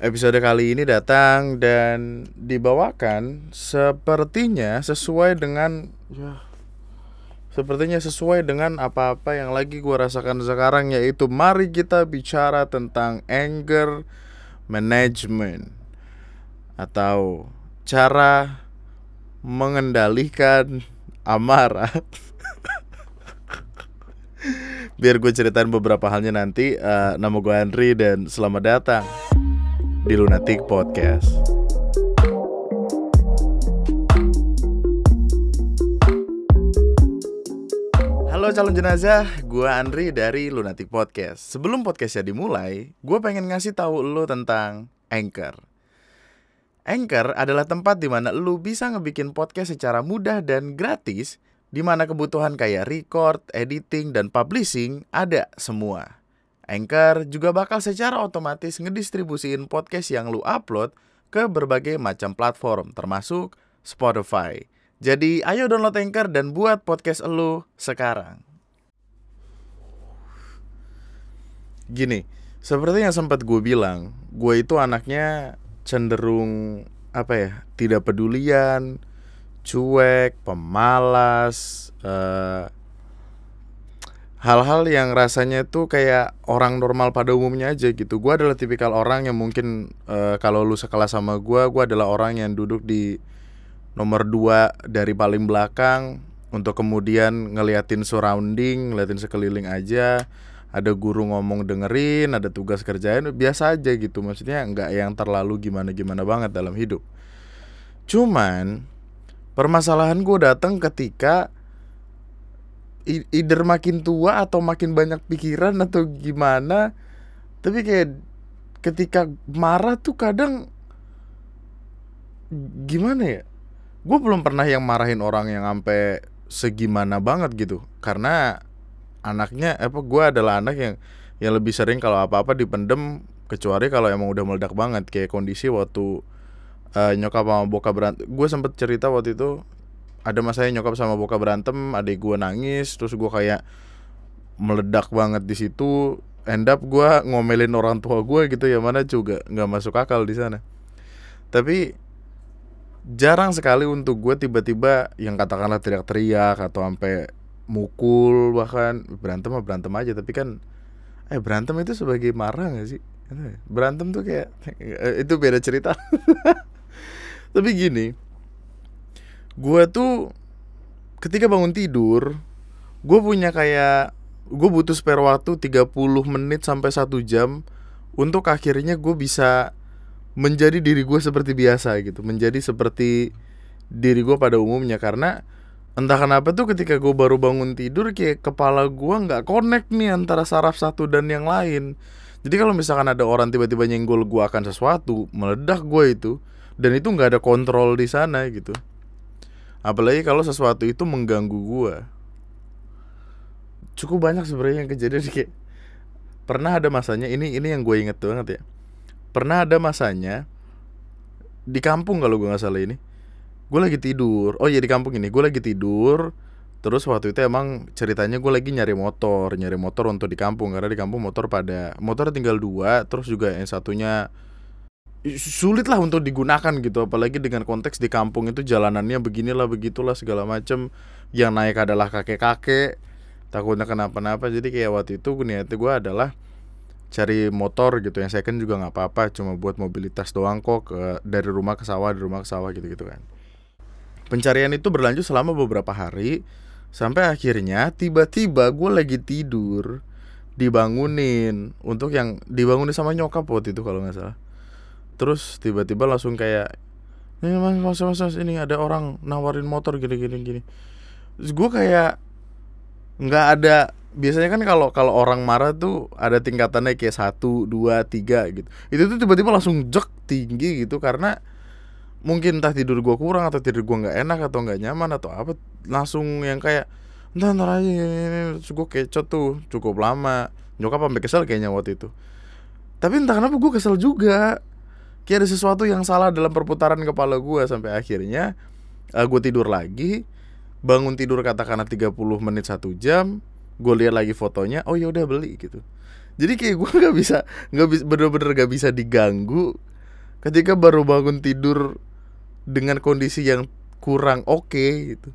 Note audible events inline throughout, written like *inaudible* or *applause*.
Episode kali ini datang dan dibawakan sepertinya sesuai dengan ya sepertinya sesuai dengan apa-apa yang lagi gue rasakan sekarang yaitu mari kita bicara tentang anger management atau cara mengendalikan amarah. Biar gue ceritain beberapa halnya nanti. Uh, nama gue Andri dan selamat datang di Lunatic Podcast. Halo calon jenazah, gue Andri dari Lunatic Podcast. Sebelum podcastnya dimulai, gue pengen ngasih tahu lo tentang Anchor. Anchor adalah tempat di mana lo bisa ngebikin podcast secara mudah dan gratis, di mana kebutuhan kayak record, editing, dan publishing ada semua. Anchor juga bakal secara otomatis ngedistribusiin podcast yang lu upload ke berbagai macam platform termasuk Spotify. Jadi ayo download Anchor dan buat podcast lu sekarang. Gini, seperti yang sempat gue bilang, gue itu anaknya cenderung apa ya, tidak pedulian, cuek, pemalas, uh, hal-hal yang rasanya tuh kayak orang normal pada umumnya aja gitu. Gue adalah tipikal orang yang mungkin uh, kalau lu sekelas sama gue, gue adalah orang yang duduk di nomor dua dari paling belakang untuk kemudian ngeliatin surrounding, ngeliatin sekeliling aja. Ada guru ngomong dengerin, ada tugas kerjain, biasa aja gitu. Maksudnya nggak yang terlalu gimana-gimana banget dalam hidup. Cuman permasalahan gue datang ketika either makin tua atau makin banyak pikiran atau gimana. Tapi kayak ketika marah tuh kadang gimana ya? Gue belum pernah yang marahin orang yang sampai segimana banget gitu. Karena anaknya apa gue adalah anak yang yang lebih sering kalau apa apa dipendem kecuali kalau emang udah meledak banget. Kayak kondisi waktu uh, nyokap sama bokap berantem gue sempet cerita waktu itu ada masanya nyokap sama bokap berantem adik gue nangis terus gue kayak meledak banget di situ end up gue ngomelin orang tua gue gitu ya mana juga nggak masuk akal di sana. Tapi jarang sekali untuk gue tiba-tiba yang katakanlah teriak-teriak atau sampai mukul bahkan berantem mah berantem aja tapi kan eh berantem itu sebagai marah gak sih? Berantem tuh kayak *laughs* itu beda cerita. *laughs* Tapi gini gue tuh ketika bangun tidur gue punya kayak gue butuh spare waktu 30 menit sampai satu jam untuk akhirnya gue bisa menjadi diri gue seperti biasa gitu menjadi seperti diri gue pada umumnya. Karena entah kenapa tuh ketika gue baru bangun tidur kayak kepala gue nggak connect nih antara saraf satu dan yang lain. Jadi kalau misalkan ada orang tiba-tiba nyenggol gue akan sesuatu meledak gue itu dan itu nggak ada kontrol di sana gitu apalagi kalau sesuatu itu mengganggu gue cukup banyak sebenarnya yang kejadian *laughs* kayak pernah ada masanya ini ini yang gue inget banget ya. Pernah ada masanya di kampung kalau gue nggak salah ini gue lagi tidur. Oh iya di kampung ini gue lagi tidur. Terus waktu itu emang ceritanya gue lagi nyari motor nyari motor untuk di kampung karena di kampung motor pada motor tinggal dua terus juga yang satunya sulit lah untuk digunakan gitu apalagi dengan konteks di kampung itu jalanannya beginilah begitulah segala macem. Yang naik adalah kakek-kakek takutnya kenapa-napa. Jadi kayak waktu itu niatnya gue adalah cari motor gitu. Yang second juga nggak apa-apa cuma buat mobilitas doang kok ke dari rumah ke sawah dari rumah ke sawah gitu gitu kan. Pencarian itu berlanjut selama beberapa hari sampai akhirnya tiba-tiba gue lagi tidur dibangunin. Untuk yang dibangunin sama nyokap waktu itu kalau nggak salah terus tiba-tiba langsung kayak ini mas mas mas, ini ada orang nawarin motor gini gini gini. Terus gue kayak nggak ada biasanya kan kalau kalau orang marah tuh ada tingkatannya kayak satu dua tiga gitu. Itu tuh tiba-tiba langsung jek tinggi gitu karena mungkin entah tidur gue kurang atau tidur gue nggak enak atau nggak nyaman atau apa langsung yang kayak ntar aja ini gue kecot tuh cukup lama. Nyokap sampai kesel kayaknya waktu itu. Tapi entah kenapa gue kesel juga kayak ada sesuatu yang salah dalam perputaran kepala gue sampai akhirnya uh, eh, gue tidur lagi bangun tidur katakanlah 30 menit satu jam gue lihat lagi fotonya oh ya udah beli gitu. Jadi kayak gue *laughs* nggak bisa nggak bisa bener-bener gak bisa diganggu ketika baru bangun tidur dengan kondisi yang kurang oke okay, gitu.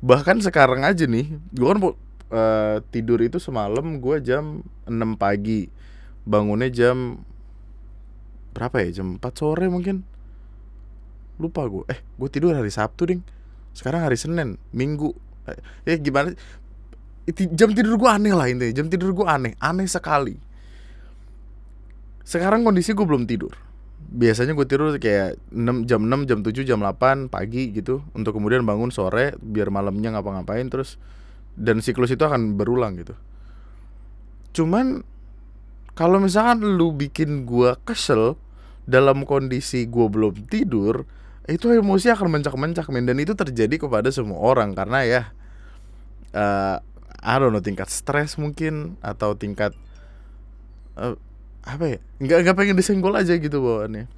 Bahkan sekarang aja nih gue kan uh, tidur itu semalam gue jam 6 pagi bangunnya jam berapa ya? Jam 4 sore mungkin. Lupa gue eh gue tidur hari Sabtu ding. Sekarang hari Senin Minggu. Eh, ya gimana? Jam tidur gue aneh lah ini jam tidur gue aneh. Aneh sekali. Sekarang kondisi gue belum tidur. Biasanya gue tidur kayak 6, jam 6, jam 7, jam 8 pagi gitu. Untuk kemudian bangun sore biar malamnya ngapa-ngapain terus. Dan siklus itu akan berulang gitu. Cuman kalau misalkan lu bikin gue kesel dalam kondisi gue belum tidur itu emosi akan mencak-mencak men. Dan itu terjadi kepada semua orang karena ya uh, I don't know tingkat stres mungkin atau tingkat uh, apa ya nggak nggak pengen disenggol aja gitu bawaannya.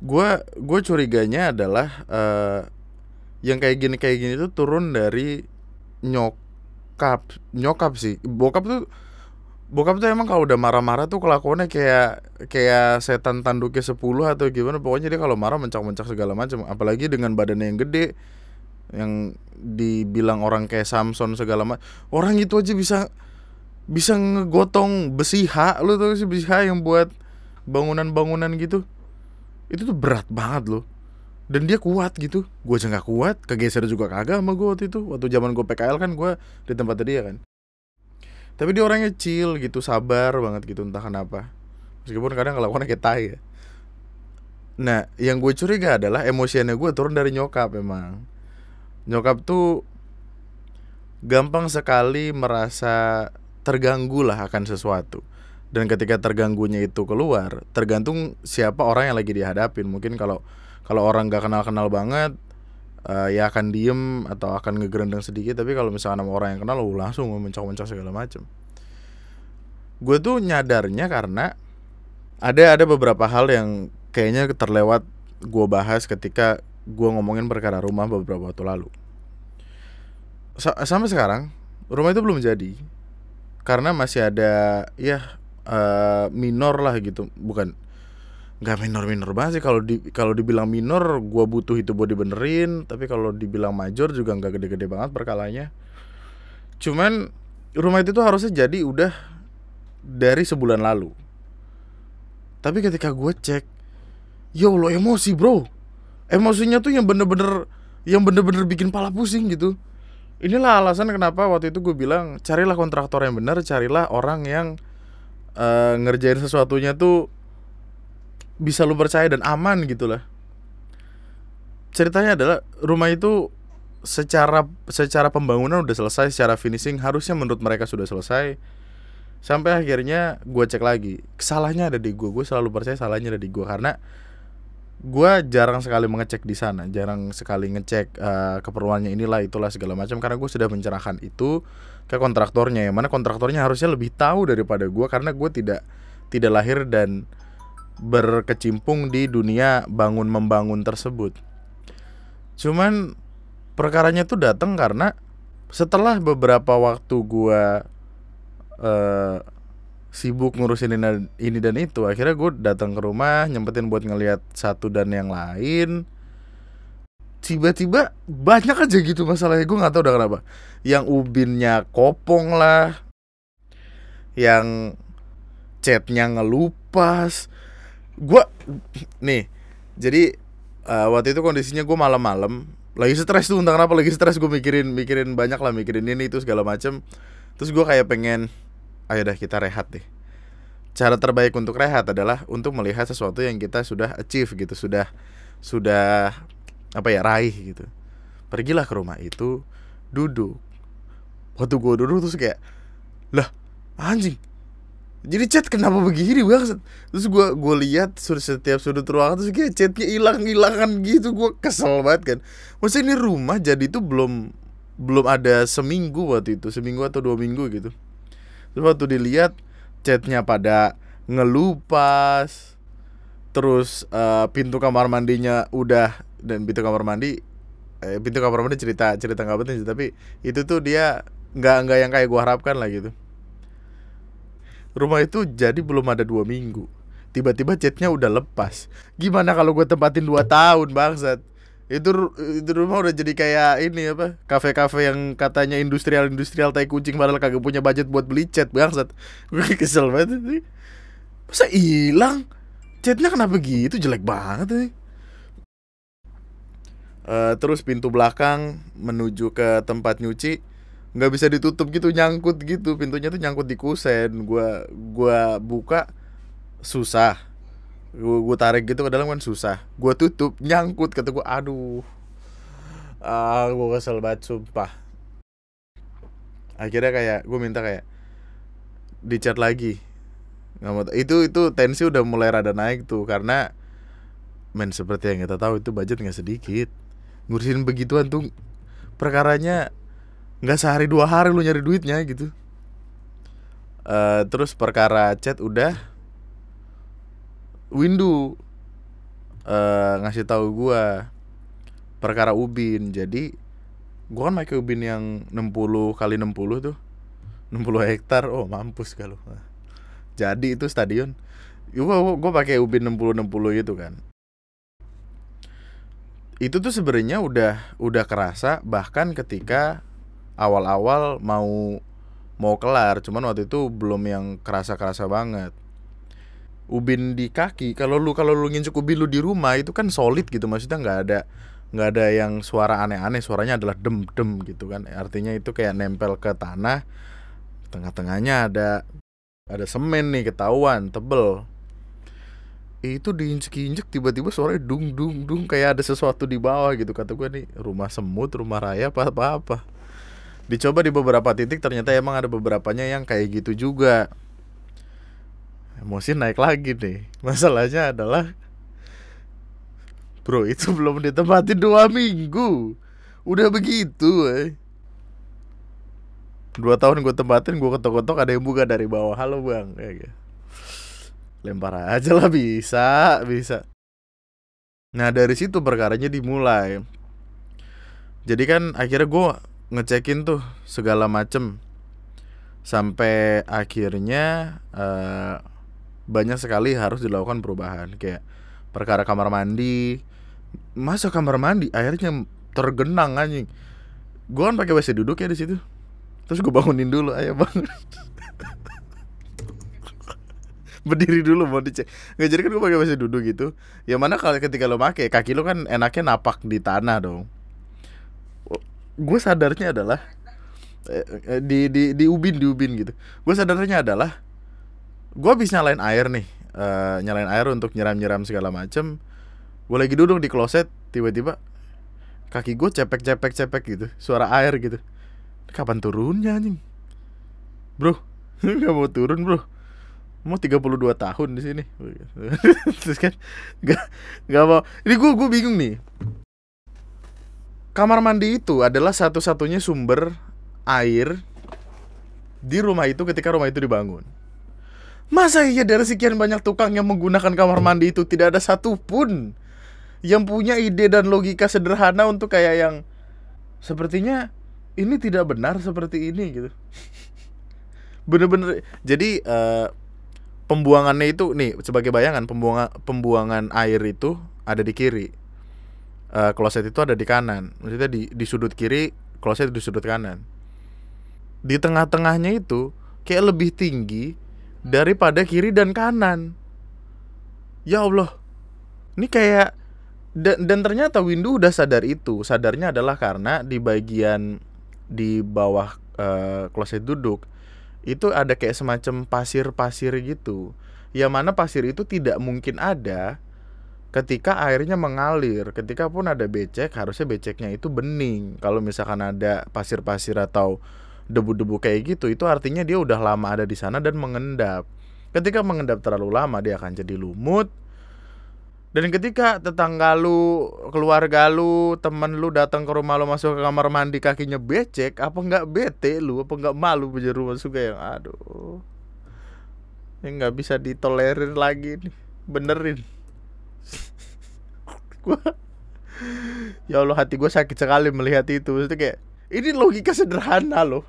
Gue gue curiganya adalah uh, yang kayak gini kayak gini tuh turun dari nyokap nyokap sih. Bokap tuh bokap tuh emang kalau udah marah-marah tuh kelakuannya kayak kayak setan tanduknya 10 atau gimana. Pokoknya dia kalau marah mencak-mencak segala macam apalagi dengan badannya yang gede yang dibilang orang kayak Samson segala macam orang itu aja bisa bisa ngegotong besi H. Lo tuh sih besi H yang buat bangunan-bangunan gitu? Itu tuh berat banget loh. Dan dia kuat gitu. Gue aja nggak kuat kegeser juga kagak sama gue waktu itu. Waktu zaman gue PKL kan gue di tempat dia kan tapi dia orangnya chill gitu sabar banget gitu entah kenapa. Meskipun kadang kelakuannya kayak tai ya. Nah yang gue curiga adalah emosiannya gue turun dari nyokap emang. Nyokap tuh gampang sekali merasa terganggu lah akan sesuatu. Dan ketika terganggunya itu keluar tergantung siapa orang yang lagi dihadapin. Mungkin kalau kalau orang gak kenal kenal banget uh, ya akan diem atau akan ngegerendeng sedikit tapi kalau misalnya nama orang yang kenal lu langsung mencok-mencok segala macam gue tuh nyadarnya karena ada ada beberapa hal yang kayaknya terlewat gue bahas ketika gue ngomongin perkara rumah beberapa waktu lalu. Sampai sekarang rumah itu belum jadi. Karena masih ada ya uh, minor lah gitu. Bukan nggak minor minor banget sih. Kalau di kalau dibilang minor gue butuh itu buat dibenerin. Tapi kalau dibilang major juga nggak gede-gede banget perkalanya. Cuman rumah itu tuh harusnya jadi udah dari sebulan lalu. Tapi ketika gue cek ya lo emosi bro. Emosinya tuh yang bener-bener yang bener-bener bikin pala pusing gitu. Inilah alasan kenapa waktu itu gue bilang carilah kontraktor yang benar carilah orang yang uh, ngerjain sesuatunya tuh bisa lu percaya dan aman gitu lah. Ceritanya adalah rumah itu secara secara pembangunan udah selesai secara finishing harusnya menurut mereka sudah selesai. Sampai akhirnya gue cek lagi kesalahannya ada di gue gue selalu percaya salahnya ada di gue karena gue jarang sekali mengecek di sana jarang sekali ngecek uh, keperluannya inilah itulah segala macam. Karena gue sudah mencerahkan itu ke kontraktornya yang mana kontraktornya harusnya lebih tahu daripada gue karena gue tidak tidak lahir dan berkecimpung di dunia bangun membangun tersebut. Cuman perkaranya tuh datang karena setelah beberapa waktu gue uh, sibuk ngurusin ini, ini dan itu akhirnya gue datang ke rumah nyempetin buat ngelihat satu dan yang lain. Tiba-tiba banyak aja gitu masalahnya gue nggak tahu udah kenapa. Yang ubinnya kopong lah yang chatnya ngelupas gue nih jadi uh, waktu itu kondisinya gue malam-malam. Lagi stres tuh entah kenapa lagi stres. Gue mikirin mikirin banyak lah mikirin ini itu segala macem. Terus gue kayak pengen ayo dah kita rehat deh. Cara terbaik untuk rehat adalah untuk melihat sesuatu yang kita sudah achieve gitu sudah sudah apa ya raih gitu. Pergilah ke rumah itu duduk. Waktu gue duduk terus kayak lah anjing jadi chat kenapa begini banget terus gue gue lihat setiap sudut ruangan terus kayak chatnya hilang hilangan gitu. Gue kesel banget kan. Maksudnya ini rumah jadi itu belum belum ada seminggu waktu itu. Seminggu atau dua minggu gitu. Terus waktu dilihat chatnya pada ngelupas. Terus uh, pintu kamar mandinya udah dan pintu kamar mandi eh, pintu kamar mandi cerita cerita nggak penting tapi itu tuh dia nggak nggak yang kayak gua harapkan lah gitu rumah itu jadi belum ada dua minggu. Tiba-tiba chatnya udah lepas. Gimana kalau gue tempatin 2 tahun bangsat? Itu itu rumah udah jadi kayak ini apa kafe-kafe yang katanya industrial industrial tai kucing padahal kagak punya budget buat beli cat bangsat. *laughs* Gue kesel banget sih. Masa hilang? Catnya kenapa gitu? Jelek banget nih uh, terus pintu belakang menuju ke tempat nyuci nggak bisa ditutup gitu nyangkut gitu. Pintunya tuh nyangkut di kusen. Gua gua buka susah. Gua, gua tarik gitu ke dalam kan susah. Gua tutup nyangkut kata gua aduh. Ah gua kesel banget sumpah. Akhirnya kayak gua minta kayak dicat lagi. Nggak mau itu itu tensi udah mulai rada naik tuh karena men seperti yang kita tahu itu budget nggak sedikit. Ngurusin begituan tuh perkaranya nggak sehari dua hari lu nyari duitnya gitu. Uh, terus perkara chat udah. Windu uh, ngasih tahu gua perkara ubin. Jadi gua kan pakai ubin yang 60 kali 60 tuh. 60 hektar. Oh mampus kalau jadi itu stadion. Gua gua, gua pakai ubin 60 60 gitu kan. Itu tuh sebenarnya udah udah kerasa. Bahkan ketika awal-awal mau mau kelar cuman waktu itu belum yang kerasa-kerasa banget. Ubin di kaki kalau lu kalau lu nginjek ubin lu di rumah itu kan solid gitu maksudnya nggak ada nggak ada yang suara aneh-aneh suaranya adalah dem dem gitu kan. Artinya itu kayak nempel ke tanah tengah-tengahnya ada ada semen nih ketahuan tebel. Itu diinjek-injek tiba-tiba suaranya dung dung dung kayak ada sesuatu di bawah gitu. Kata gue nih rumah semut rumah raya apa apa apa dicoba di beberapa titik ternyata emang ada beberapanya yang kayak gitu juga. Emosi naik lagi nih. Masalahnya adalah bro itu *laughs* belum ditempati dua minggu. Udah begitu eh. dua tahun gue tempatin gue ketok-ketok ada yang buka dari bawah. Halo bang. Ya, ya. lempar aja lah bisa bisa. Nah dari situ perkaranya dimulai. Jadi kan akhirnya gue ngecekin tuh segala macem. Sampai akhirnya uh, banyak sekali harus dilakukan perubahan. Kayak perkara kamar mandi. Masa kamar mandi? Akhirnya tergenang anjing. Gue kan pakai wc duduk ya di situ. Terus gue bangunin dulu ayo bang. *laughs* Berdiri dulu mau dicek. Nggak jadi kan gue pakai wc duduk gitu. Yang mana kalau ketika lo pakai kaki lo kan enaknya napak di tanah dong gue sadarnya adalah eh, di di di ubin di ubin gitu. Gue sadarnya adalah gue habis nyalain air nih uh, nyalain air untuk nyiram nyiram segala macem. Gue lagi duduk di kloset tiba-tiba kaki gue cepek cepek cepek gitu suara air gitu. Kapan turunnya anjing? Bro *laughs* nggak mau turun bro. Mau 32 tahun di sini. *laughs* Terus kan nggak nggak mau. Ini gue gue bingung nih kamar mandi itu adalah satu-satunya sumber air di rumah itu ketika rumah itu dibangun Masa iya dari sekian banyak tukang yang menggunakan kamar mandi itu tidak ada satupun yang punya ide dan logika sederhana untuk kayak yang sepertinya ini tidak benar seperti ini gitu. *laughs* Bener-bener jadi uh, pembuangannya itu nih sebagai bayangan pembuangan pembuangan air itu ada di kiri. Uh, kloset itu ada di kanan. Maksudnya di di sudut kiri, kloset di sudut kanan. Di tengah-tengahnya itu kayak lebih tinggi daripada kiri dan kanan. Ya Allah. Ini kayak dan, dan ternyata Windu udah sadar itu. Sadarnya adalah karena di bagian di bawah uh, kloset duduk itu ada kayak semacam pasir-pasir gitu. Yang mana pasir itu tidak mungkin ada ketika airnya mengalir. Ketika pun ada becek, harusnya beceknya itu bening. Kalau misalkan ada pasir-pasir atau debu-debu kayak gitu itu artinya dia udah lama ada di sana dan mengendap. Ketika mengendap terlalu lama dia akan jadi lumut. Dan ketika tetangga lu, keluarga lu, temen lu datang ke rumah lu masuk ke kamar mandi kakinya becek, apa nggak bete lu, apa nggak malu punya rumah suka yang aduh, yang nggak bisa ditolerir lagi nih, benerin. Gua, ya Allah hati gue sakit sekali melihat itu, maksudnya kayak ini logika sederhana loh.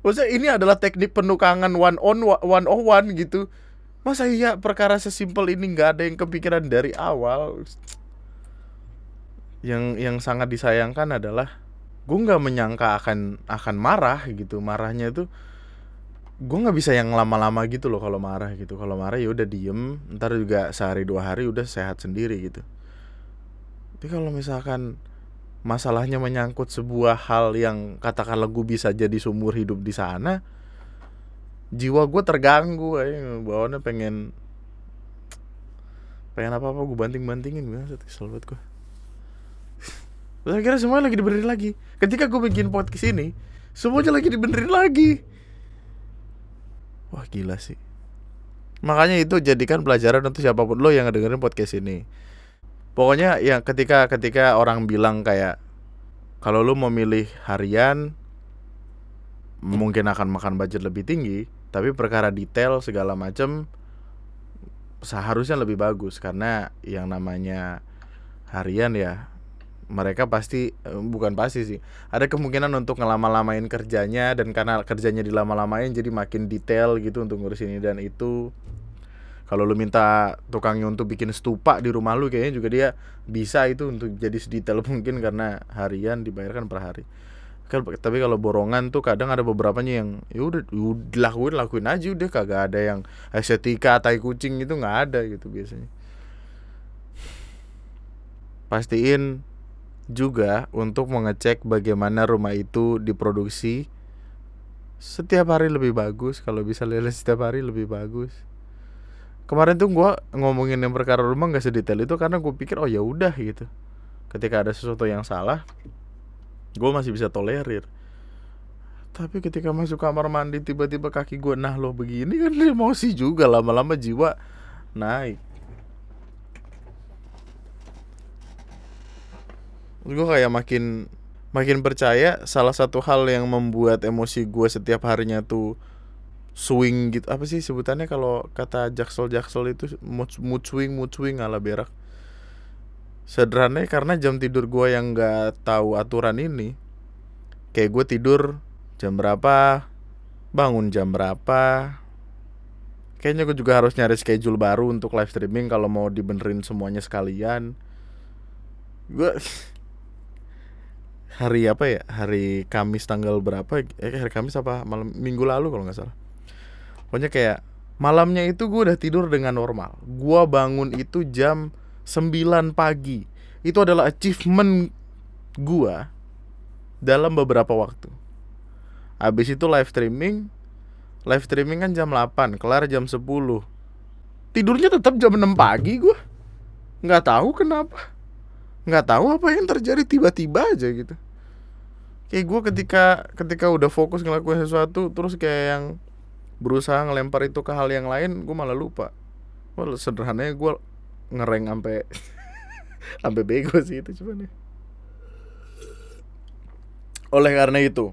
Maksudnya ini adalah teknik penukangan one on one on one gitu. masa iya perkara sesimpel ini nggak ada yang kepikiran dari awal? Yang yang sangat disayangkan adalah gue nggak menyangka akan akan marah gitu. Marahnya itu gue nggak bisa yang lama-lama gitu loh kalau marah gitu. Kalau marah ya udah diem ntar juga sehari dua hari udah sehat sendiri gitu tapi kalau misalkan masalahnya menyangkut sebuah hal yang katakanlah gue bisa jadi sumur hidup di sana jiwa gue terganggu aja bawaannya pengen pengen apa apa gue banting bantingin gue kesel banget gue *laughs* Terus akhirnya semuanya lagi dibenerin lagi. Ketika gue bikin podcast ini Semuanya lagi dibenerin lagi. Wah gila sih. Makanya itu jadikan pelajaran untuk siapa pun lo yang ngedengerin podcast ini Pokoknya ya ketika ketika orang bilang kayak Kalau lo mau milih harian Mungkin akan makan budget lebih tinggi Tapi perkara detail segala macem Seharusnya lebih bagus. Karena yang namanya harian ya mereka pasti eh, bukan pasti sih ada kemungkinan untuk ngelama-lamain kerjanya dan karena kerjanya dilama-lamain jadi makin detail gitu untuk ngurus ini dan itu kalau lu minta tukangnya untuk bikin stupa di rumah lu kayaknya juga dia bisa itu untuk jadi sedetail *laughs* mungkin karena harian dibayarkan per hari. Kan tapi kalau borongan tuh kadang ada beberapanya yang ya udah lakuin lakuin aja udah kagak ada yang estetika tai kucing itu nggak ada gitu biasanya. Pastiin juga untuk mengecek bagaimana rumah itu diproduksi setiap hari lebih bagus kalau bisa lihat setiap hari lebih bagus kemarin tuh gue ngomongin yang perkara rumah nggak sedetail itu karena gue pikir oh ya udah gitu. Ketika ada sesuatu yang salah gue masih bisa tolerir. Tapi ketika masuk kamar mandi tiba-tiba kaki gue nah lo begini kan *laughs* emosi juga lama-lama jiwa naik. Gue kayak makin makin percaya salah satu hal yang membuat emosi gue setiap harinya tuh swing gitu. Apa sih sebutannya kalau kata jaksel jaksel itu? Mood, mood swing mood swing ala berak. Sederhananya karena jam tidur gue yang nggak tahu aturan ini kayak gue tidur jam berapa bangun jam berapa. Kayaknya gue juga harus nyari schedule baru untuk live streaming kalau mau dibenerin semuanya sekalian. Gue *laughs* hari apa ya? Hari Kamis tanggal berapa? Eh hari Kamis apa? Malam minggu lalu kalau nggak salah pokoknya kayak malamnya itu gue udah tidur dengan normal. Gue bangun itu jam 9 pagi. Itu adalah achievement gue dalam beberapa waktu. Habis itu live streaming live streaming kan jam 8 kelar jam 10 tidurnya tetap jam 6 pagi gue nggak tahu kenapa. Nggak tahu apa yang terjadi tiba-tiba aja gitu. Kayak gue ketika ketika udah fokus ngelakuin sesuatu terus kayak yang berusaha ngelempar itu ke hal yang lain gue malah lupa well, sederhananya gue ngereng sampai *laughs* sampai bego sih itu cuman ya oleh karena itu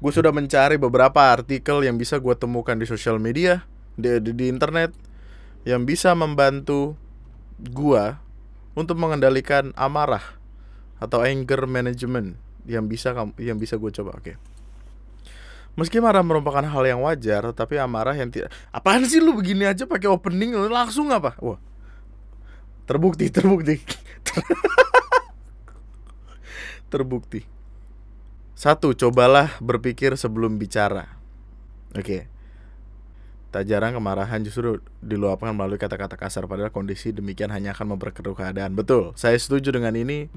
gue sudah mencari beberapa artikel yang bisa gue temukan di sosial media di, di, di internet yang bisa membantu gue untuk mengendalikan amarah atau anger management yang bisa yang bisa gue coba oke okay. Meski marah merupakan hal yang wajar tapi amarah yang tidak apaan sih lu begini aja pakai opening langsung apa wah terbukti terbukti *laughs* terbukti satu cobalah berpikir sebelum bicara oke okay. Tak jarang kemarahan justru diluapkan melalui kata-kata kasar padahal kondisi demikian hanya akan memperkeruh keadaan. Betul, saya setuju dengan ini.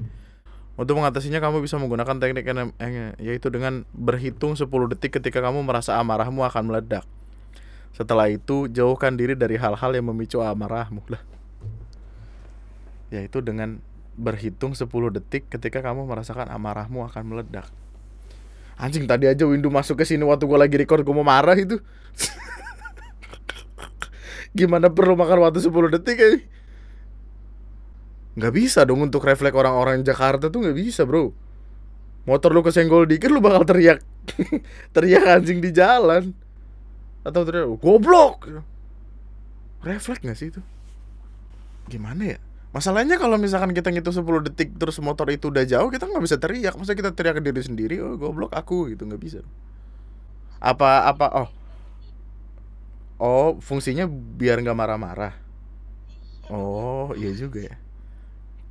Untuk mengatasinya kamu bisa menggunakan teknik yang yaitu dengan berhitung 10 detik ketika kamu merasa amarahmu akan meledak. Setelah itu jauhkan diri dari hal-hal yang memicu amarahmu lah. Yaitu dengan berhitung 10 detik ketika kamu merasakan amarahmu akan meledak. Anjing tadi aja Windu masuk ke sini waktu gue lagi record gue mau marah itu. *laughs* Gimana perlu makan waktu 10 detik ya? Nggak bisa dong untuk refleks orang-orang Jakarta tuh nggak bisa bro. Motor lu kesenggol dikit lu bakal teriak. *laughs* Teriak anjing di jalan. Atau teriak goblok! Refleks nggak sih itu? Gimana ya? Masalahnya kalau misalkan kita ngitung 10 detik terus motor itu udah jauh kita nggak bisa teriak. Masa kita teriak ke diri sendiri oh goblok aku gitu. Nggak bisa. Apa apa oh. Oh, fungsinya biar nggak marah-marah. Oh, iya juga ya.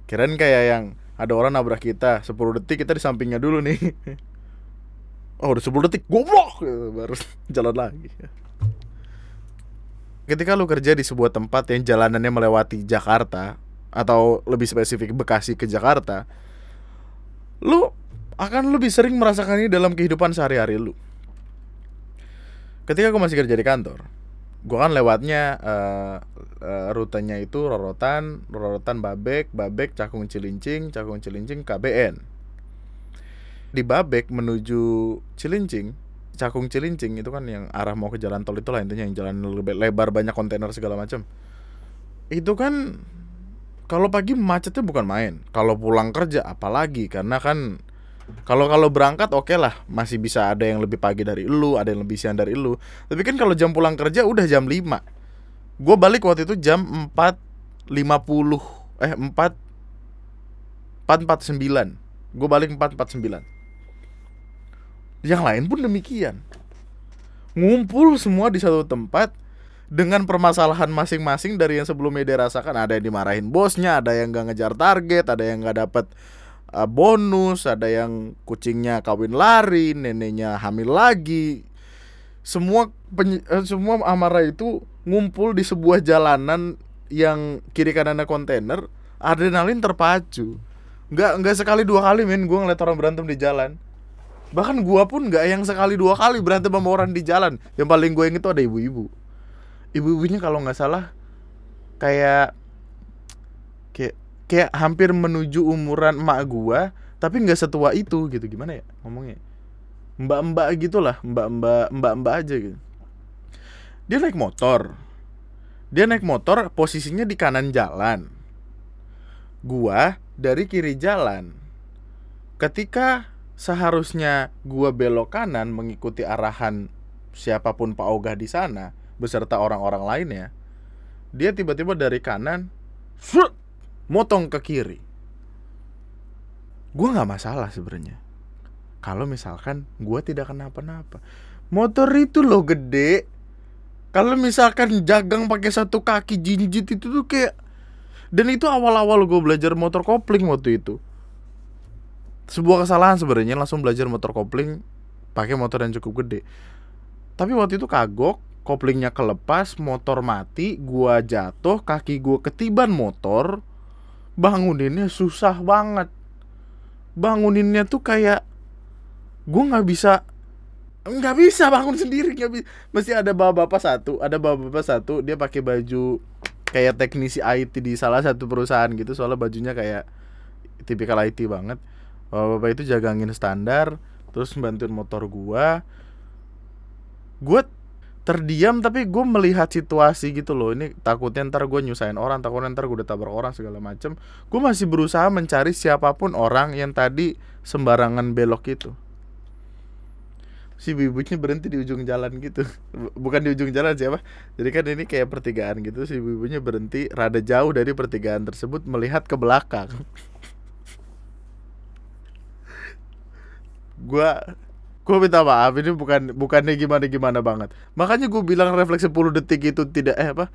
Kirain kayak yang ada orang nabrak kita 10 detik kita di sampingnya dulu nih. Oh, udah 10 detik goblok baru jalan lagi. Ketika lu kerja di sebuah tempat yang jalanannya melewati Jakarta atau lebih spesifik Bekasi ke Jakarta, lu akan lebih sering merasakan ini dalam kehidupan sehari-hari lu. Ketika gue masih kerja di kantor, gue kan lewatnya uh, uh, rutenya itu Rorotan, Rorotan Babek, Babek Cakung Cilincing, Cakung Cilincing KBN. Di Babek menuju Cilincing, Cakung Cilincing itu kan yang arah mau ke jalan tol itu lah intinya yang jalan lebih lebar banyak kontainer segala macam. Itu kan kalau pagi macetnya bukan main. Kalau pulang kerja apalagi karena kan kalau kalau berangkat oke okay lah, masih bisa ada yang lebih pagi dari lu, ada yang lebih siang dari lu. Tapi kan kalau jam pulang kerja udah jam 5. Gue balik waktu itu jam 4.50 eh 4 449. Gue balik 449. Yang lain pun demikian. Ngumpul semua di satu tempat dengan permasalahan masing-masing dari yang sebelumnya dia rasakan ada yang dimarahin bosnya, ada yang gak ngejar target, ada yang gak dapet uh, bonus, ada yang kucingnya kawin lari, neneknya hamil lagi. Semua uh, semua amarah itu ngumpul di sebuah jalanan yang kiri kanannya kontainer, adrenalin terpacu. Nggak nggak sekali dua kali men gue ngeliat orang berantem di jalan. Bahkan gua pun nggak yang sekali dua kali berantem sama orang di jalan. Yang paling gue inget itu ada ibu-ibu. Ibu-ibunya kalau nggak salah kayak kayak kayak hampir menuju umuran emak gua tapi nggak setua itu gitu. Gimana ya ngomongnya? Mbak-mbak gitulah mbak-mbak mbak-mbak aja gitu. Dia naik motor. Dia naik motor posisinya di kanan jalan. Gua dari kiri jalan. Ketika seharusnya gua belok kanan mengikuti arahan siapa pun Pak Ogah di sana beserta orang-orang lainnya dia tiba-tiba dari kanan motong ke kiri. Gue nggak masalah sebenarnya. Kalau misalkan gue tidak kenapa-napa. Motor itu loh gede. Kalau misalkan jagang pakai satu kaki jinjit itu tuh kayak dan itu awal-awal gue belajar motor kopling waktu itu. Sebuah kesalahan sebenarnya langsung belajar motor kopling pakai motor yang cukup gede. Tapi waktu itu kagok koplingnya kelepas motor mati gua jatuh kaki gua ketiban motor banguninnya susah banget. Banguninnya tuh kayak gue nggak bisa nggak bisa bangun sendiri nggak bisa mesti ada bapak-bapak satu ada bapak-bapak satu dia pakai baju kayak teknisi IT di salah satu perusahaan gitu soalnya bajunya kayak tipikal IT banget. Bapak-bapak itu jagangin standar terus bantuin motor gua. Gue terdiam tapi gue melihat situasi gitu loh. Ini takutnya ntar gue nyusahin orang takutnya ntar gue udah tabrak orang segala macem. Gue masih berusaha mencari siapa pun orang yang tadi sembarangan belok itu. Si ibunya berhenti di ujung jalan gitu. Bukan di ujung jalan siapa jadi kan ini kayak pertigaan gitu. Si ibunya berhenti rada jauh dari pertigaan tersebut melihat ke belakang. *laughs* Gue gue minta maaf ini bukan bukannya gimana gimana banget. Makanya gue bilang refleks 10 detik itu tidak eh apa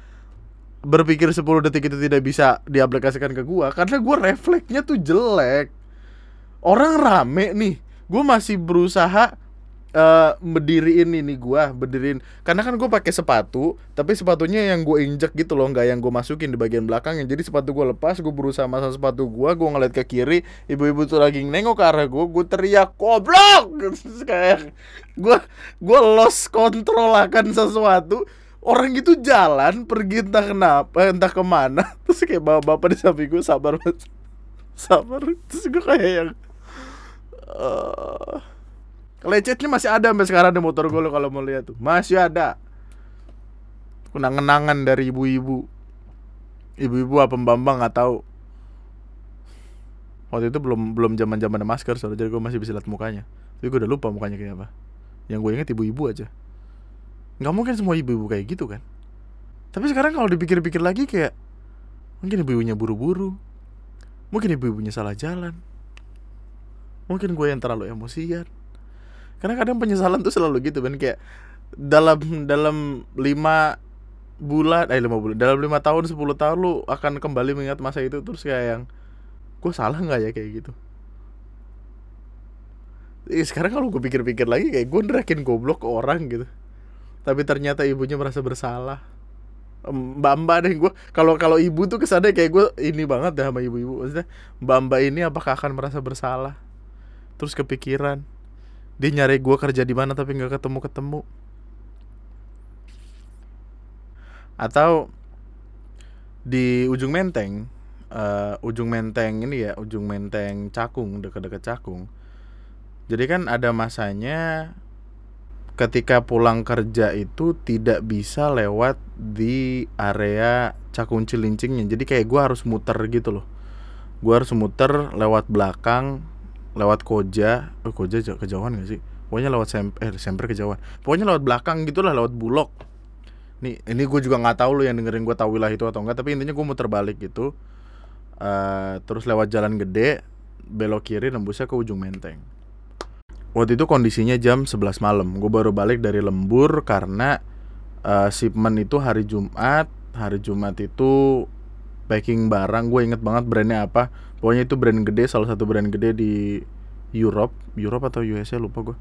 berpikir 10 detik itu tidak bisa diaplikasikan ke gue karena gue refleksnya tuh jelek. Orang rame nih gue masih berusaha uh, berdiriin ini gua berdiriin. Karena kan gue pakai sepatu tapi sepatunya yang gue injek gitu loh nggak yang gue masukin di bagian belakangnya. Jadi sepatu gue lepas gue berusaha masang sepatu gue gue ngeliat ke kiri ibu-ibu tuh lagi nengok ke arah gue gue teriak goblok! *laughs* Kayak gue gue lost control akan sesuatu. Orang itu jalan pergi entah kenapa entah ke mana. *laughs* Terus kayak bapak-bapak di samping gue sabar *laughs* sabar. Terus gue kayak yang uh, lecetnya masih ada sampai sekarang di motor gue kalau mau lihat tuh. Masih ada. Kenang-kenangan dari ibu-ibu. Ibu-ibu apa bambang nggak tahu. Waktu itu belum belum zaman zaman masker soalnya jadi gue masih bisa lihat mukanya. Tapi gue udah lupa mukanya kayak apa. Yang gue inget ibu-ibu aja. Nggak mungkin semua ibu-ibu kayak gitu kan. Tapi sekarang kalau dipikir-pikir lagi kayak mungkin ibu-ibunya buru-buru. Mungkin ibu-ibunya salah jalan. Mungkin gue yang terlalu emosian karena kadang penyesalan tuh selalu gitu kan kayak dalam dalam lima bulan eh lima bulan dalam lima tahun 10 tahun lu akan kembali mengingat masa itu terus kayak yang gue salah nggak ya? Kayak gitu. Eh, sekarang kalau gue pikir-pikir lagi kayak gue nerakin goblok ke orang gitu. Tapi ternyata ibunya merasa bersalah. Mbak mbak deh gue kalau kalau ibu tuh kesannya kayak gue ini banget deh sama ibu-ibu. Maksudnya mbak mbak ini apakah akan merasa bersalah? Terus kepikiran dia nyari gue kerja di mana tapi nggak ketemu ketemu atau di ujung menteng uh, ujung menteng ini ya ujung menteng cakung dekat-dekat cakung. Jadi kan ada masanya ketika pulang kerja itu tidak bisa lewat di area cakung cilincingnya. Jadi kayak gue harus muter gitu loh. Gue harus muter lewat belakang lewat koja. Oh koja kejauhan gak sih? Pokoknya lewat semper eh semper kejauhan. Pokoknya lewat belakang gitulah lewat bulog. Nih ini gue juga nggak tahu lo yang dengerin gue tahu wilayah itu atau enggak tapi intinya gue muter balik gitu. Uh, terus lewat jalan gede belok kiri nembusnya ke ujung menteng. Waktu itu kondisinya jam 11 malam. Gue baru balik dari lembur karena uh, shipment itu hari Jumat. Hari Jumat itu packing barang gue inget banget brandnya apa. Pokoknya itu brand gede salah satu brand gede di Europe. Europe atau USA lupa gue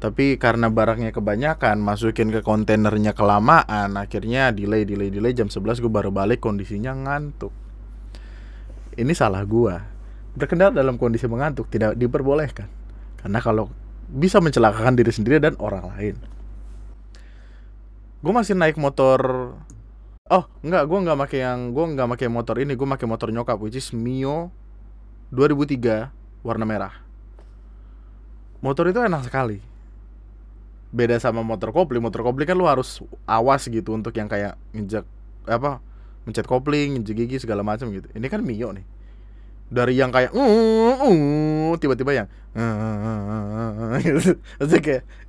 tapi karena barangnya kebanyakan masukin ke kontainernya kelamaan akhirnya delay delay delay. Jam 11 gue baru balik kondisinya ngantuk. Ini salah gue berkendara dalam kondisi mengantuk tidak diperbolehkan. Karena kalau bisa mencelakakan diri sendiri dan orang lain. Gue masih naik motor oh enggak gue nggak pakai yang gue nggak pakai motor ini gue pakai motor nyokap which is Mio 2003 warna merah. Motor itu enak sekali. Beda sama motor kopling motor kopling kan lu harus awas gitu untuk yang kayak injek apa mencet kopling injek gigi segala macam gitu. Ini kan mio nih. Dari yang kayak uh, uh, tiba-tiba yang uh, *laughs* gitu.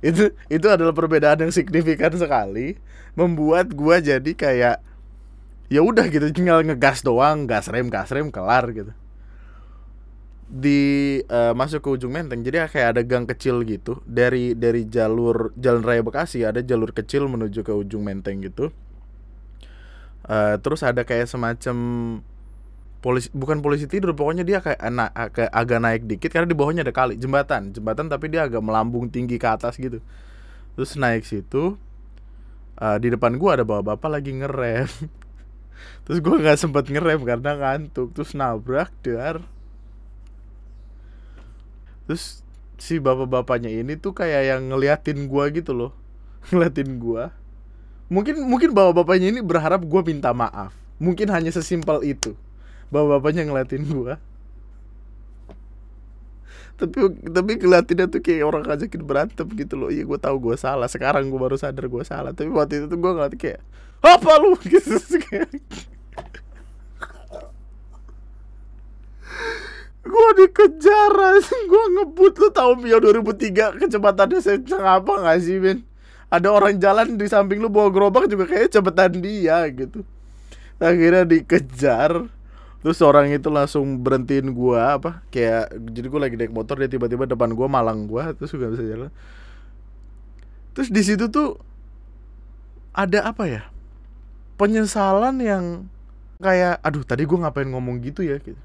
itu itu adalah perbedaan yang signifikan sekali membuat gua jadi kayak ya udah gitu tinggal ngegas doang gas rem gas rem kelar gitu. Di uh, masuk ke ujung menteng jadi kayak ada gang kecil gitu. Dari dari jalur jalan raya Bekasi ada jalur kecil menuju ke ujung menteng gitu. Uh, terus ada kayak semacam polisi bukan polisi tidur pokoknya dia kayak anak kayak agak naik dikit karena di bawahnya ada kali jembatan. Jembatan tapi dia agak melambung tinggi ke atas gitu. Terus naik situ uh, di depan gua ada bapak bapak lagi ngerem *laughs* terus gua nggak sempet ngerem karena ngantuk. Terus nabrak dar. Terus si bapak-bapaknya ini tuh kayak yang ngeliatin gua gitu loh. *laughs* Ngeliatin gua. Mungkin mungkin bapak-bapaknya ini berharap gua minta maaf. Mungkin hanya sesimpel itu. Bapak-bapaknya ngeliatin gua tapi tapi ngeliatinnya tuh kayak orang ngajakin berantem gitu loh. Iya gue tahu gue salah. Sekarang gue baru sadar gue salah. Tapi waktu itu tuh gue ngeliat kayak apa lu? *laughs* Gitu Gua dikejar gua ngebut. Lu tahu Mio 2003 kecepatannya sekencang apa gak sih, Ben? Ada orang jalan di samping lu bawa gerobak juga kayak cepetan dia gitu. Akhirnya dikejar. Terus orang itu langsung berhentiin gua apa? Kayak jadi gua lagi naik motor dia tiba-tiba depan gua malang gua terus gak bisa jalan. Terus di situ tuh ada apa ya? Penyesalan yang kayak aduh tadi gua ngapain ngomong gitu ya gitu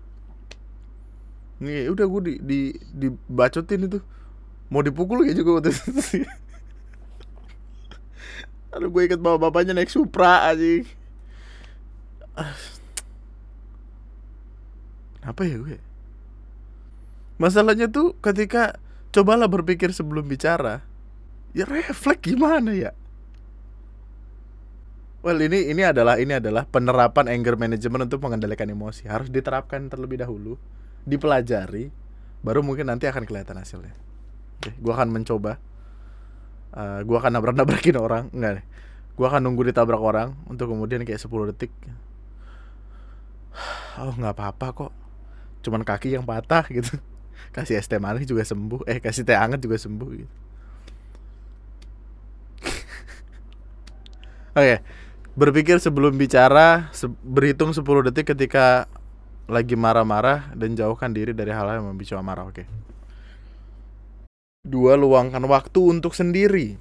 Nih, udah gue di di dibacotin itu. Mau dipukul ya juga waktu itu. *laughs* Aduh gue inget bawa bapaknya naik Supra aja. Apa ya gue? Masalahnya tuh ketika cobalah berpikir sebelum bicara. Ya refleks gimana ya? Well ini ini adalah ini adalah penerapan anger management untuk mengendalikan emosi harus diterapkan terlebih dahulu dipelajari baru mungkin nanti akan kelihatan hasilnya oke gue akan mencoba uh, eh, gue akan nabrak nabrakin *laughs* orang enggak nih gue akan nunggu ditabrak orang untuk kemudian kayak 10 detik *sighs* oh nggak apa-apa kok cuman kaki yang patah gitu *laughs* kasih es teh manis juga sembuh eh kasih teh hangat juga sembuh gitu *laughs* oke okay. berpikir sebelum bicara se berhitung 10 detik ketika lagi marah-marah dan jauhkan diri dari hal-hal yang memicu amarah. Oke. Okay. Dua, luangkan waktu untuk sendiri.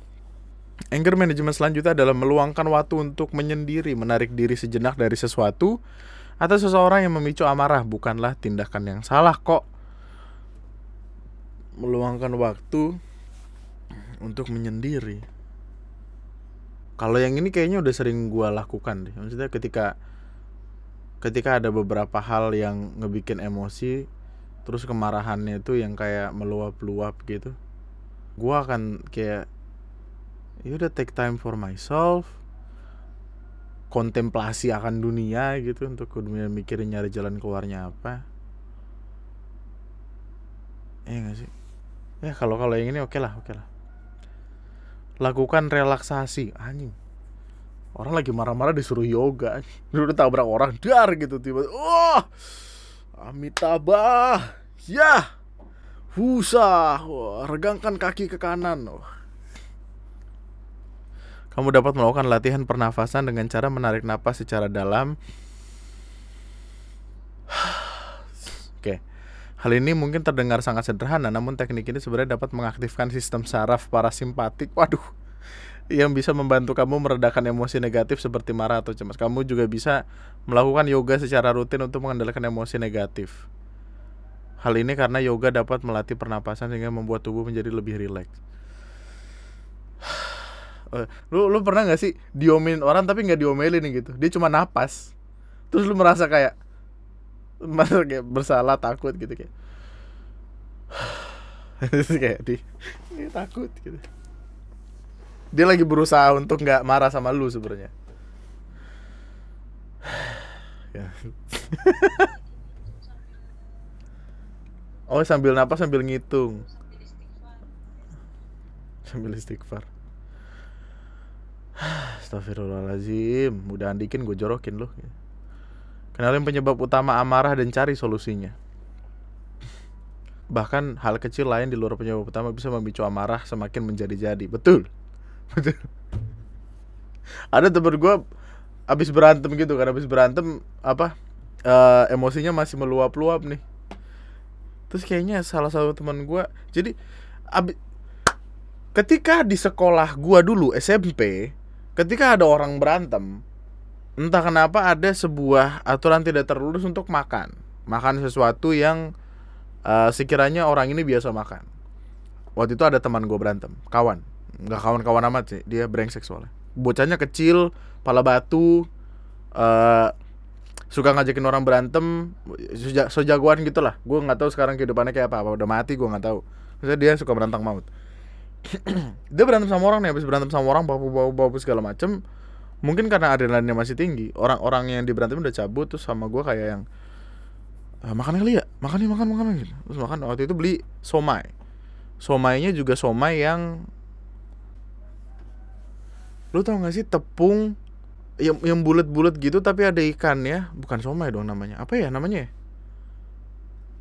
Anger management selanjutnya adalah meluangkan waktu untuk menyendiri, menarik diri sejenak dari sesuatu atau seseorang yang memicu amarah bukanlah tindakan yang salah kok. Meluangkan waktu untuk menyendiri. Kalau yang ini kayaknya udah sering gua lakukan deh. Maksudnya ketika ketika ada beberapa hal yang ngebikin emosi terus kemarahannya itu yang kayak meluap-luap gitu. Gua akan kayak ya udah take time for myself kontemplasi akan dunia gitu untuk dunia mikirin nyari jalan keluarnya apa. Eh gak sih? Ya kalau kalau yang ini oke okay lah oke okay lah. Lakukan relaksasi. Anjing. Orang lagi marah-marah disuruh yoga. Lu udah tabrak orang dar gitu tiba oh! Amitabha ya Husa, regangkan kaki ke kanan. Oh. Kamu dapat melakukan latihan pernafasan dengan cara menarik napas secara dalam. *sighs* Oke. Hal ini mungkin terdengar sangat sederhana, namun teknik ini sebenarnya dapat mengaktifkan sistem saraf parasimpatik. Waduh. Yang bisa membantu kamu meredakan emosi negatif seperti marah atau cemas. Kamu juga bisa melakukan yoga secara rutin untuk mengendalikan emosi negatif. Hal ini karena yoga dapat melatih pernapasan sehingga membuat tubuh menjadi lebih rileks. *sighs* Eh, lu lu pernah nggak sih diomelin orang tapi nggak diomelin gitu? Dia cuma napas. Terus lu merasa kayak merasa kayak bersalah takut gitu kayak. *sighs* Kayak di dia takut gitu. Dia lagi berusaha untuk nggak marah sama lu sebenarnya. *sighs* Ya. *laughs* oh sambil napas sambil ngitung. Sambil istighfar Astagfirullahaladzim. Mudah dikin gue jorokin loh Kenalin penyebab utama amarah dan cari solusinya. Bahkan hal kecil lain di luar penyebab utama bisa memicu amarah semakin menjadi-jadi. Betul. *laughs* Betul. Ada temen gue Abis berantem gitu kan Abis berantem Apa uh, Emosinya masih meluap-luap nih. Terus kayaknya salah satu teman gue Jadi abis, Ketika di sekolah gue dulu SMP ketika ada orang berantem entah kenapa ada sebuah aturan tidak terlurus untuk makan. Makan sesuatu yang uh, sekiranya orang ini biasa makan. Waktu itu ada teman gue berantem kawan. Nggak kawan-kawan amat sih dia brengsek soalnya. Bocahnya kecil pala batu uh, suka ngajakin orang berantem sejagoan gitulah. Gue nggak tahu sekarang kehidupannya kayak apa, apa udah mati gue nggak tahu. Maksudnya dia suka berantang maut *clears throat* dia berantem sama orang nih habis berantem sama orang babu babu babu segala macem. Mungkin karena adrenalinnya masih tinggi. Orang-orang yang diberantem udah cabut terus sama gue kayak yang ah, makan kali ya? Makan nih makan makan. Gitu terus makan waktu itu beli somai. Somainya juga somai yang lu tau gak sih tepung yang yang bulat-bulat gitu tapi ada ikan ya. Bukan somai dong namanya. Apa ya namanya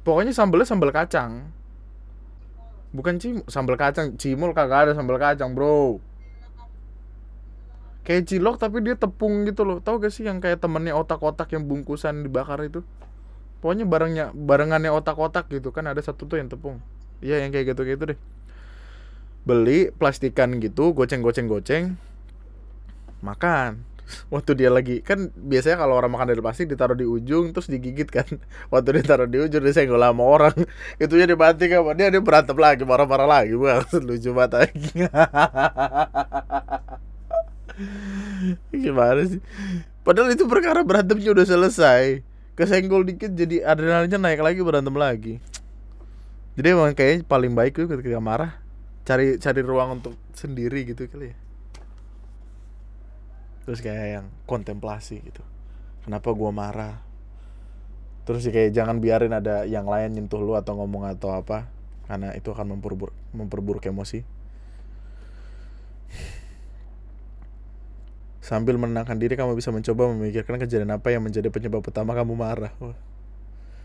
pokoknya sambelnya sambal kacang Bukan cimol, sambal kacang. Cimol kagak ada sambal kacang, Bro. Kayak cilok tapi dia tepung gitu loh. Tahu gak sih yang kayak temennya otak-otak yang bungkusan dibakar itu? Pokoknya barangnya barengannya otak-otak gitu kan ada satu tuh yang tepung. Iya yang kayak gitu-gitu deh. Beli plastikan gitu, goceng-goceng-goceng. Makan *laughs* waktu dia lagi kan biasanya kalau orang makan dari plastik ditaruh di ujung terus digigit kan. *laughs* Waktu ditaruh di ujung dia senggol sama orang. *laughs* Itu jadi mati kan dia dia berantem lagi marah-marah lagi bang. Lucu banget lagi. Gimana sih? Padahal itu perkara berantemnya udah selesai. Kesenggol dikit jadi adrenalinnya naik lagi berantem lagi. Jadi emang kayaknya paling baik tuh ketika marah cari cari ruang untuk sendiri gitu kali ya terus kayak yang kontemplasi gitu. Kenapa gua marah? Terus sih kayak jangan biarin ada yang lain nyentuh lu atau ngomong atau apa karena itu akan memperburuk memperburuk emosi. Sambil menenangkan diri kamu bisa mencoba memikirkan kejadian apa yang menjadi penyebab utama kamu marah.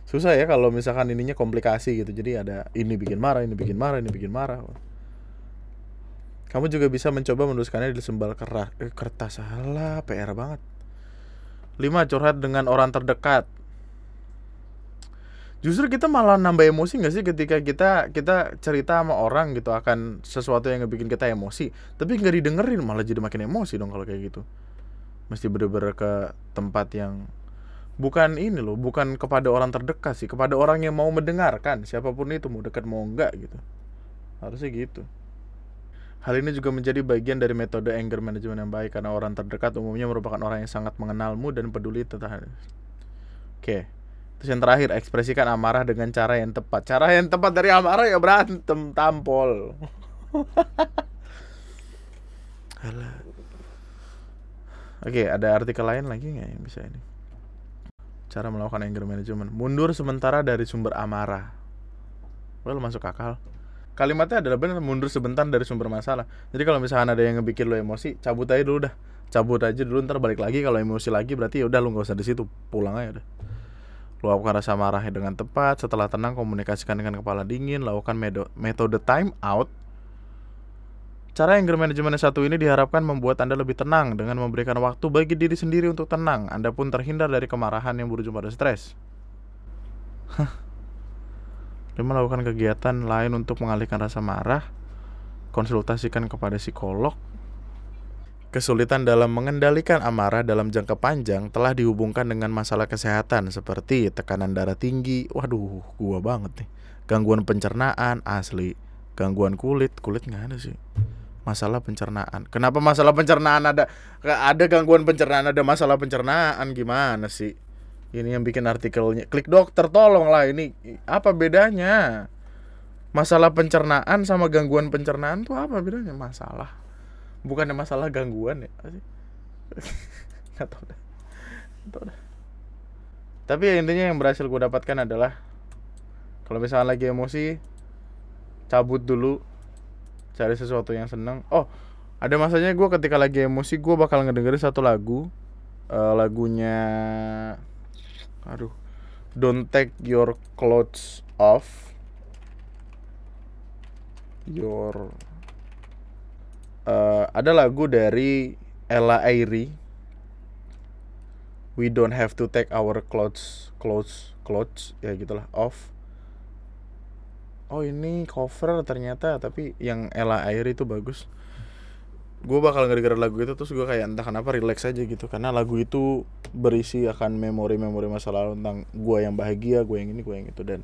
Susah ya kalau misalkan ininya komplikasi gitu. Jadi ada ini bikin marah ini bikin marah ini bikin marah kamu juga bisa mencoba menuliskannya di sembal kertas, eh, kertas salah, PR banget. 5. Curhat dengan orang terdekat. justru kita malah nambah emosi nggak sih ketika kita kita cerita sama orang gitu akan sesuatu yang ngebikin kita emosi tapi nggak didengerin malah jadi makin emosi dong kalau kayak gitu mesti bener-bener ke tempat yang bukan ini loh bukan kepada orang terdekat sih kepada orang yang mau mendengarkan siapa pun itu mau dekat mau enggak gitu harusnya gitu Hal ini juga menjadi bagian dari metode anger management yang baik karena orang terdekat umumnya merupakan orang yang sangat mengenalmu dan peduli tentang Oke. Terus yang terakhir, ekspresikan amarah dengan cara yang tepat. Cara yang tepat dari amarah ya berantem, tampol. *laughs* Oke, ada artikel lain lagi nggak yang bisa ini? Cara melakukan anger management. Mundur sementara dari sumber amarah. Well, masuk akal kalimatnya adalah benar mundur sebentar dari sumber masalah. Jadi kalau misalkan ada yang ngebikin lo emosi cabut aja dulu dah. Cabut aja dulu ntar balik lagi. Kalau emosi lagi berarti ya udah lo nggak usah di situ. Pulang aja udah. Luapkan rasa marahnya dengan tepat. Setelah tenang komunikasikan dengan kepala dingin. Lakukan metode time out. Cara anger management satu ini diharapkan membuat Anda lebih tenang dengan memberikan waktu bagi diri sendiri untuk tenang. Anda pun terhindar dari kemarahan yang berujung pada stres. Dan melakukan kegiatan lain untuk mengalihkan rasa marah, konsultasikan kepada psikolog. Kesulitan dalam mengendalikan amarah dalam jangka panjang telah dihubungkan dengan masalah kesehatan seperti tekanan darah tinggi, waduh, gua banget nih. Gangguan pencernaan asli, gangguan kulit, kulit nggak ada sih. Masalah pencernaan. Kenapa masalah pencernaan ada ada gangguan pencernaan, ada masalah pencernaan gimana sih? Ini yang bikin artikelnya klik dokter tolong lah ini apa bedanya? Masalah pencernaan sama gangguan pencernaan tuh apa bedanya? Masalah. Bukannya masalah gangguan ya *laughs* nggak tahu dah. Tahu dah. Tapi ya, intinya yang berhasil gue dapatkan adalah kalau misalnya lagi emosi cabut dulu cari sesuatu yang seneng. Oh ada masanya gue ketika lagi emosi gue bakal ngedengerin satu lagu uh, lagunya aduh. Don't take your clothes off. Your uh, ada lagu dari Ella Airy we don't have to take our clothes clothes clothes. Ya gitulah. Off. Oh ini cover ternyata tapi yang Ella Airy itu bagus gue bakal ngedenger lagu itu terus gue kayak entah kenapa relax aja gitu. Karena lagu itu berisi akan memori-memori masa lalu tentang gue yang bahagia gue yang ini gue yang itu. Dan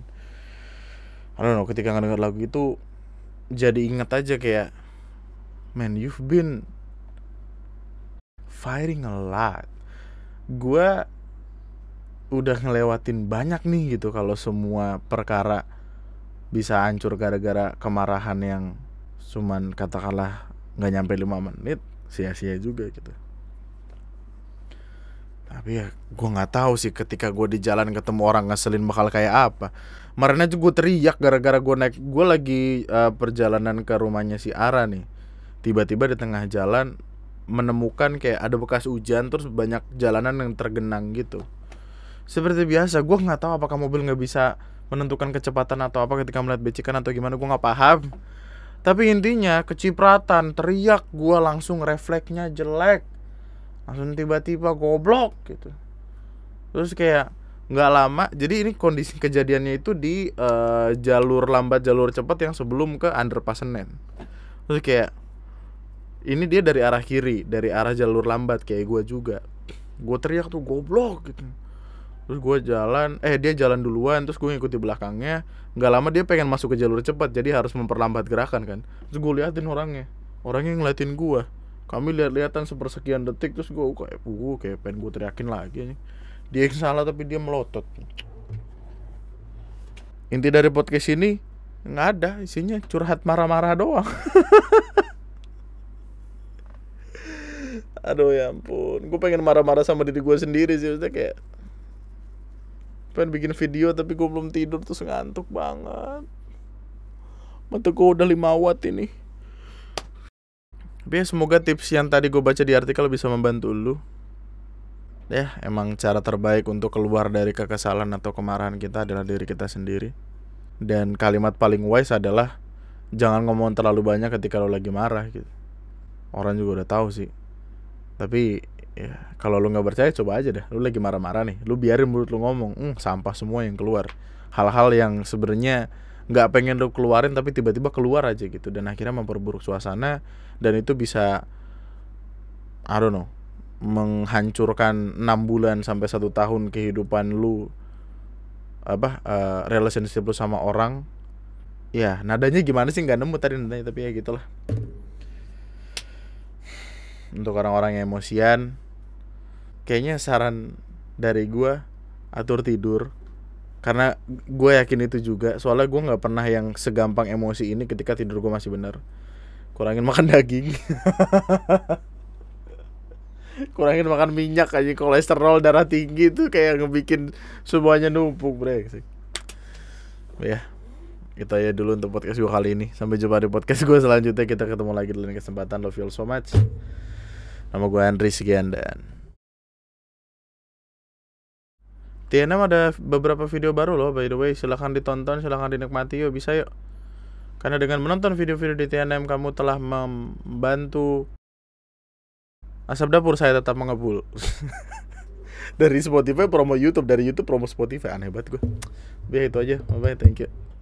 I don't know ketika ngedenger lagu itu jadi inget aja kayak man you've been fighting a lot. Gue udah ngelewatin banyak nih gitu kalau semua perkara bisa hancur gara-gara kemarahan yang cuman katakanlah nggak nyampe lima menit sia-sia juga gitu. Tapi ya gue nggak tahu sih ketika gue di jalan ketemu orang ngeselin bakal kayak apa. Kemarin aja gue teriak gara-gara gue naik gue lagi uh, perjalanan ke rumahnya si Ara nih. Tiba-tiba di tengah jalan menemukan kayak ada bekas hujan terus banyak jalanan yang tergenang gitu. Seperti biasa gue nggak tahu apakah mobil nggak bisa menentukan kecepatan atau apa ketika melihat becikan atau gimana gue nggak paham tapi intinya kecipratan, teriak gue langsung refleksnya jelek. Langsung tiba-tiba goblok gitu. Terus kayak nggak lama, jadi ini kondisi *laughs* kejadiannya itu di uh, jalur lambat jalur cepat yang sebelum ke underpass Senen. Terus kayak ini dia dari arah kiri, dari arah jalur lambat kayak gue juga. Gue teriak tuh goblok gitu terus gue jalan eh dia jalan duluan terus gue ngikuti belakangnya. Nggak lama dia pengen masuk ke jalur cepat jadi harus memperlambat gerakan kan. Terus gue liatin orangnya. Orangnya ngeliatin gue kami lihat-lihatan sepersekian detik terus gue kayak gue kayak pengen gue teriakin lagi dia yang salah tapi dia melotot. Inti dari podcast ini nggak ada isinya curhat marah-marah doang. *laughs* Aduh ya ampun. Gue pengen marah-marah sama diri gue sendiri sih maksudnya kayak pengen bikin video tapi gue belum tidur terus ngantuk banget. Mata gue udah 5 watt ini. Tapi ya semoga tips yang tadi gue baca di artikel bisa membantu lu. Ya emang cara terbaik untuk keluar dari kekesalan atau kemarahan kita adalah diri kita sendiri. Dan kalimat paling wise adalah jangan ngomong terlalu banyak ketika lo lagi marah gitu. Orang juga udah tahu sih. Tapi ya kalau lu nggak percaya coba aja dah lu lagi marah-marah nih. Lu biarin mulut lu ngomong hmm, sampah semua yang keluar. Hal-hal yang sebenarnya nggak pengen lu keluarin tapi tiba-tiba keluar aja gitu. Dan akhirnya memperburuk suasana dan itu bisa I don't know menghancurkan enam bulan sampai satu tahun kehidupan lu apa uh, relationship lu sama orang. Ya nadanya gimana sih? Nggak nemu tadi nadanya tapi ya gitulah. Untuk orang-orang yang emosian kayaknya saran dari gue atur tidur. Karena gue yakin itu juga. Soalnya gue nggak pernah yang segampang emosi ini ketika tidur gue masih bener. Kurangin makan *laughs* daging. Kurangin makan minyak aja. Kolesterol darah tinggi tuh kayak ngebikin semuanya numpuk sih ya kita ya dulu untuk podcast gue kali ini. Sampai jumpa di podcast gue selanjutnya. Kita ketemu lagi dalam kesempatan. Love you all so much. Nama gue Andri sekian dan TNM ada beberapa video baru loh by the way. Silahkan ditonton silahkan dinikmati. Yuk bisa yuk. Karena dengan menonton video-video di TNM kamu telah membantu asap dapur saya tetap mengepul *laughs* dari Spotify promo YouTube dari YouTube promo Spotify. Aneh banget gue biar itu aja. Bye thank you